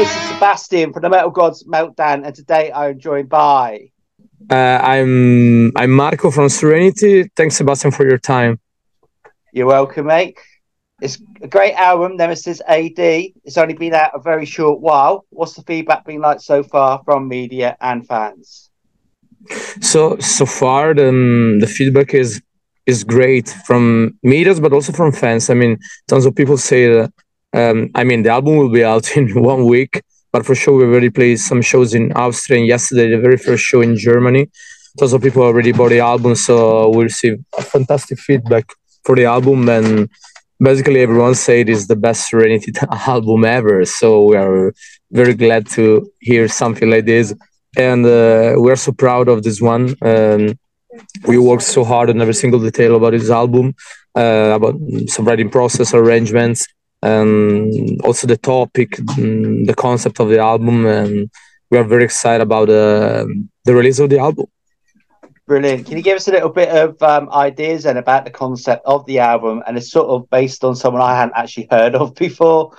this is Sebastian from the Metal Gods Meltdown, and today I'm joined by. Uh, I'm I'm Marco from Serenity. Thanks, Sebastian, for your time. You're welcome, mate. It's a great album, Nemesis AD. It's only been out a very short while. What's the feedback been like so far from media and fans? So so far, the the feedback is is great from media, but also from fans. I mean, tons of people say that. Um, I mean, the album will be out in one week, but for sure we already played some shows in Austria. And yesterday, the very first show in Germany. Tons of people already bought the album, so we received fantastic feedback for the album and basically everyone said it's the best Serenity album ever. So we are very glad to hear something like this, and uh, we are so proud of this one. Um, we worked so hard on every single detail about this album, uh, about some writing process, arrangements, and also the topic, mm, the concept of the album, and we are very excited about uh, the release of the album. Brilliant. Can you give us a little bit of um, ideas and about the concept of the album? And it's sort of based on someone I hadn't actually heard of before.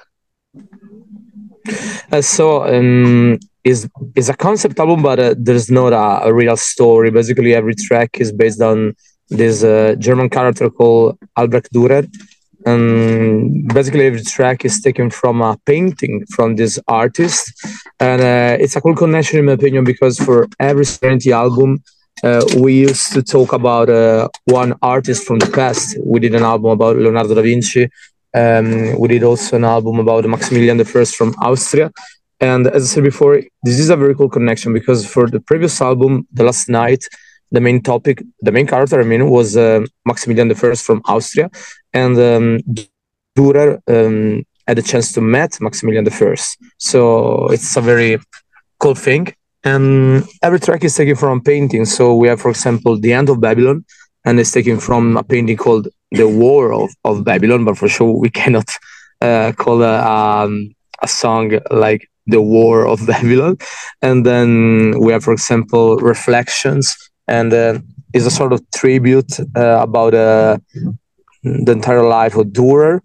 Uh, so um, is is a concept album, but uh, there's not a, a, real story. Basically, every track is based on this uh, German character called Albrecht Dürer, and basically every track is taken from a painting from this artist, and uh, it's a cool connection in my opinion because for every Serenity album uh, we used to talk about uh, one artist from the past. We did an album about Leonardo da Vinci. Um, we did also an album about Maximilian I from Austria. And as I said before, this is a very cool connection because for the previous album, The Last Knight, the main topic, the main character, I mean, was uh, Maximilian I from Austria. And um, Dürer um, had a chance to meet Maximilian I. So it's a very cool thing and every track is taken from a painting. So we have, for example, The End of Babylon, and it's taken from a painting called The Whore of, of Babylon, but for sure we cannot uh, call a, um, a song like The Whore of Babylon. And then we have, for example, Reflections, and uh, a sort of tribute uh, about uh, the entire life of Dürer.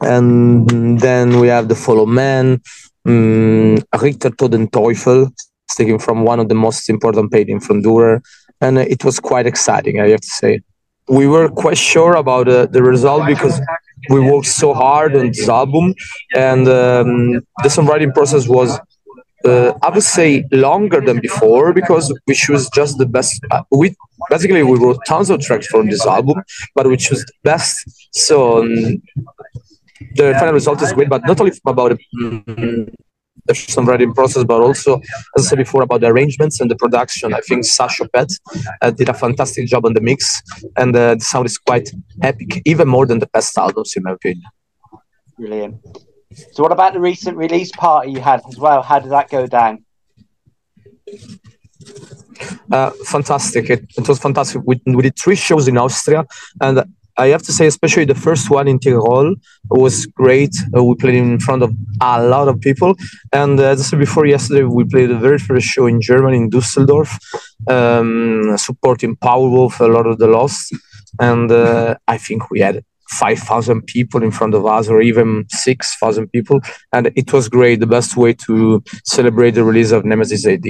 And then we have The Fall of Man, um, Ritter to Teufel, taken from one of the most important paintings from Dürer, and it was quite exciting, I have to say. We were quite sure about uh, the result because we worked so hard on this album, and um, the songwriting process was, uh, I would say, longer than before because we chose just the best. Uh, we basically we wrote tons of tracks from this album, but we chose the best. So. Um, the final result is great, but not only about um, the songwriting process, but also, as I said before, about the arrangements and the production. I think Sascha Paeth uh, did a fantastic job on the mix, and uh, the sound is quite epic, even more than the past albums, in my opinion. Brilliant. So, what about the recent release party you had as well? How did that go down? Uh, fantastic. It, it, was fantastic. We, we did three shows in Austria, and I have to say, especially the first one in Tirol was great. Uh, we played in front of a lot of people. And uh, as I said before, yesterday we played the very first show in Germany, in Dusseldorf, um, supporting Powerwolf, a Lord of the Lost. And uh, I think we had 5,000 people in front of us, or even 6,000 people. And it was great, the best way to celebrate the release of Nemesis AD.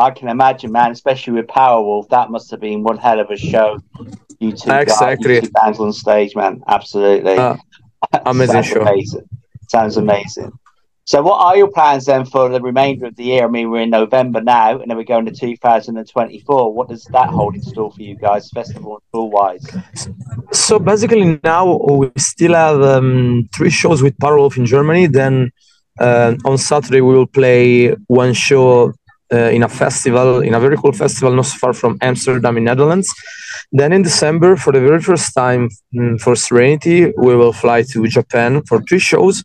I can imagine, man, especially with Powerwolf, that must have been one hell of a show. You two exactly. guys, you two bands on stage, man. Absolutely. Uh, amazing show. Amazing. Sounds amazing. So, what are your plans then for the remainder of the year? I mean, we're in November now, and then we're going to 2024. What does that hold in store for you guys, festival and tour wise? So, basically, now we still have um, three shows with Powerwolf in Germany. Then uh, on Saturday, we will play one show uh, in a festival, in a very cool festival not so far from Amsterdam in Netherlands. Then in December, for the very first time um, for Serenity, we will fly to Japan for three shows.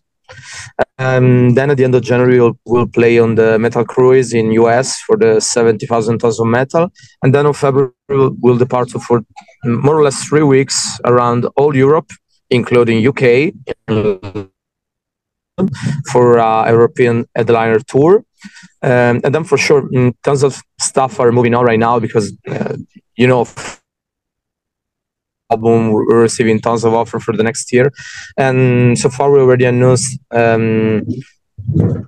Um, then at the end of January, we'll, we'll, play on the Metal Cruise in US for the 70,000 tons of metal. And then in February, we'll, we'll depart for more or less three weeks around all Europe, including UK, for a European headliner tour. Um, and then for sure, mm, tons of stuff are moving on right now because, uh, you know, album we're receiving tons of offer for the next year and so far we already announced um,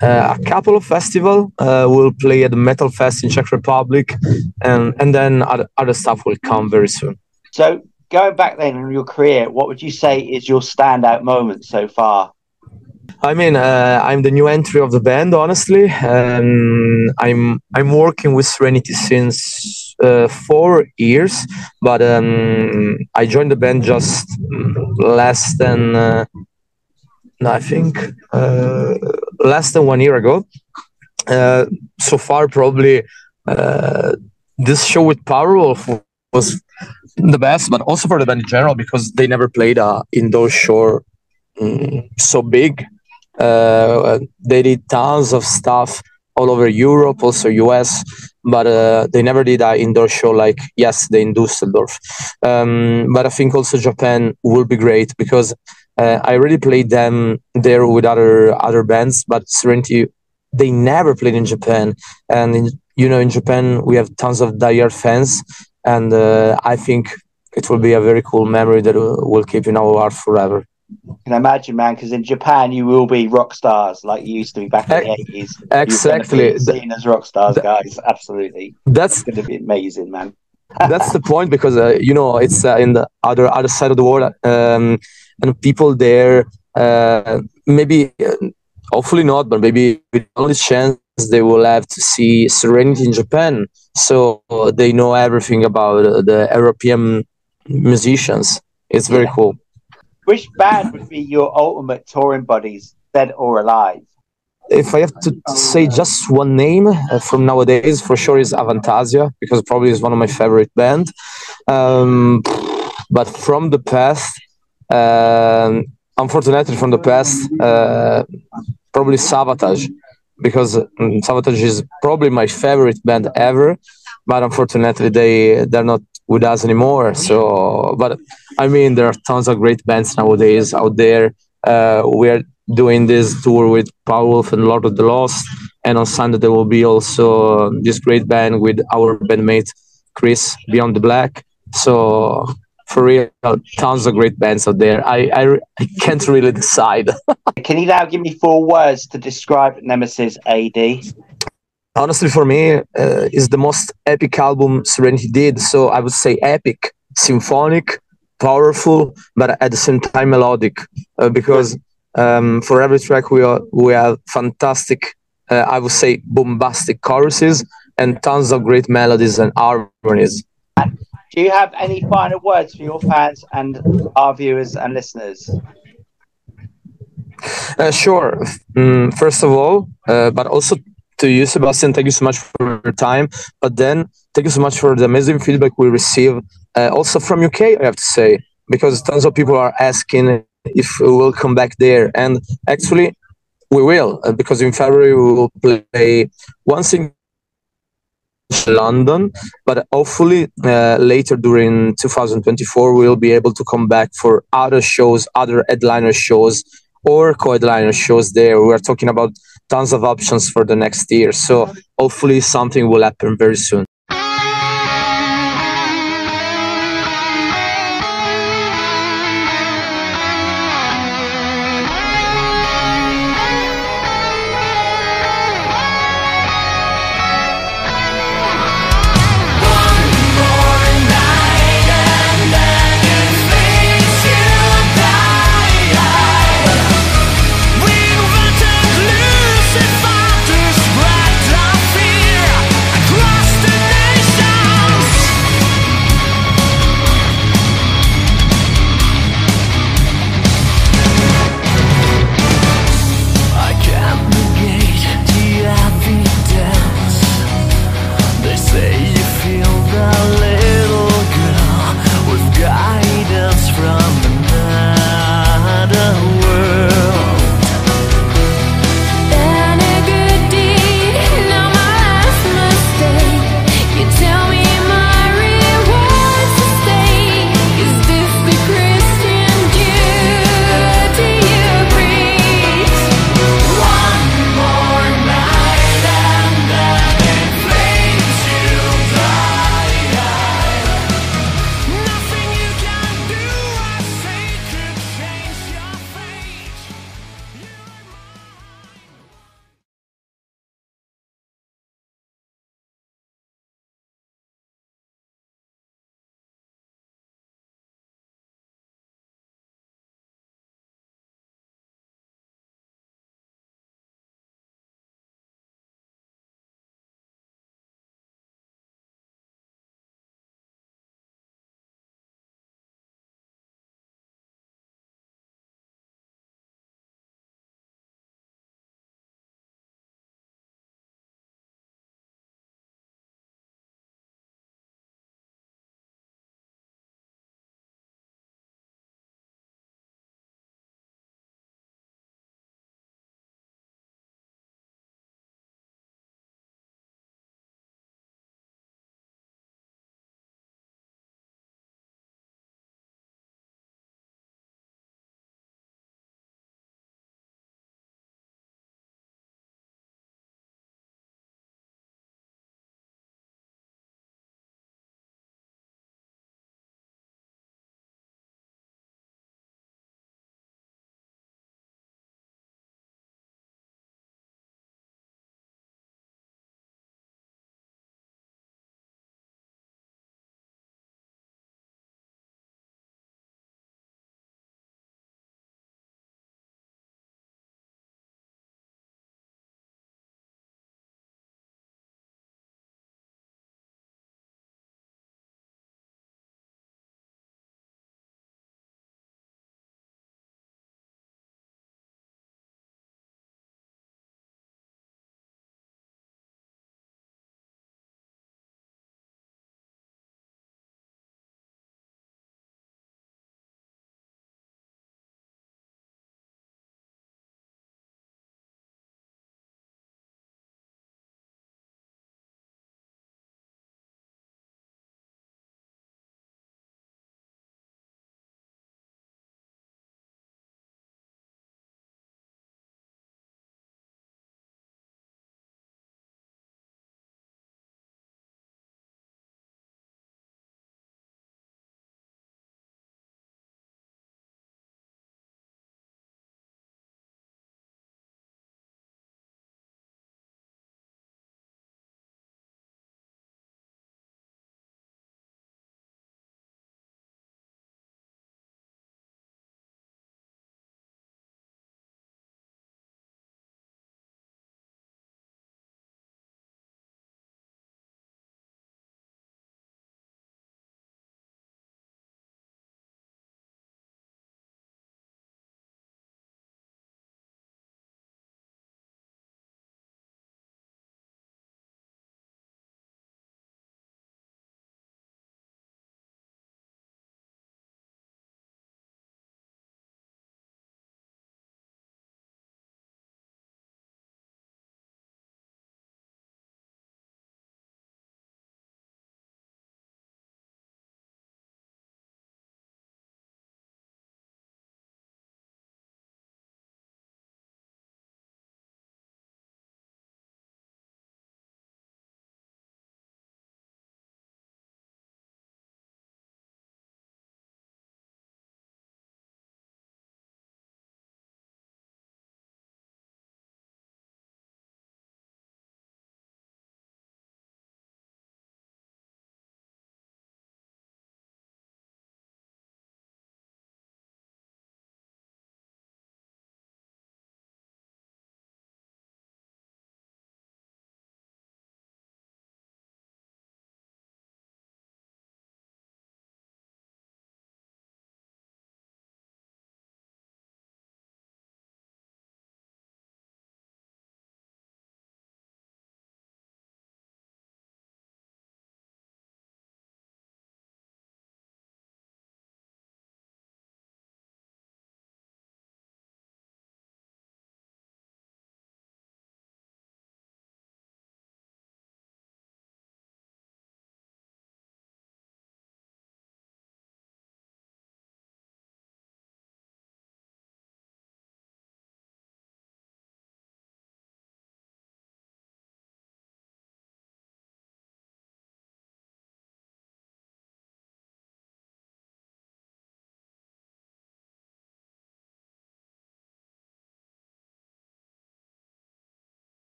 uh, a couple of festival. Uh, we'll play at the Metal Fest in Czech Republic, and and then other, other stuff will come very soon. So going back then in your career, what would you say is your standout moment so far? I mean, uh, I'm the new entry of the band. Honestly, um, I'm I'm working with Serenity since uh, four years, but um, I joined the band just less than uh, I think uh, less than one year ago. Uh, so far, probably uh, this show with Powerwolf was the best, but also for the band in general because they never played a indoor show um, so big. Uh, they did tons of stuff all over Europe, also US, but uh, they never did an indoor show like yesterday in Dusseldorf. Um, but I think also Japan will be great because uh, I already played them there with other other bands, but Serenity they never played in Japan, and in, you know in Japan we have tons of diehard fans, and uh, I think it will be a very cool memory that we'll keep in our heart forever. I can imagine, man, because in Japan you will be rock stars like you used to be back in the eighties. Exactly, seen as rock stars, guys. Absolutely, that's going to be amazing, man. that's the point because uh, you know it's uh, in the other other side of the world, um, and people there uh, maybe, uh, hopefully not, but maybe with only chance they will have to see Serenity in Japan, so they know everything about uh, the European musicians. It's very yeah. cool. Which band would be your ultimate touring buddies, dead or alive? If I have to say just one name uh, from nowadays, for sure is Avantasia because probably is one of my favorite band. Um, but from the past, uh, unfortunately, from the past, uh, probably Savatage because um, Savatage is probably my favorite band ever. But unfortunately, they they're not with us anymore. So, but I mean, there are tons of great bands nowadays out there. Uh, we're doing this tour with Powerwolf and Lord of the Lost, and on Sunday there will be also this great band with our bandmate Chris Beyond the Black. So for real, tons of great bands out there. I I, I can't really decide. Can you now give me four words to describe Nemesis AD? Honestly for me uh, is the most epic album serenity did. So i would say epic symphonic powerful but at the same time melodic uh, because um, for every track we are we have fantastic uh, i would say bombastic choruses and tons of great melodies and harmonies. Do you have any final words for your fans and our viewers and listeners? Uh, sure. Mm, first of all uh, but also to you, Sebastian. Thank you so much for your time. But then, thank you so much for the amazing feedback we receive, uh, also from UK. I have to say, because tons of people are asking if we will come back there, and actually, we will, uh, because in February we will play once in London, but hopefully uh, later during 2024 we'll be able to come back for other shows, other headliner shows, or co-headliner shows. There, we are talking about tons of options for the next year. So hopefully something will happen very soon.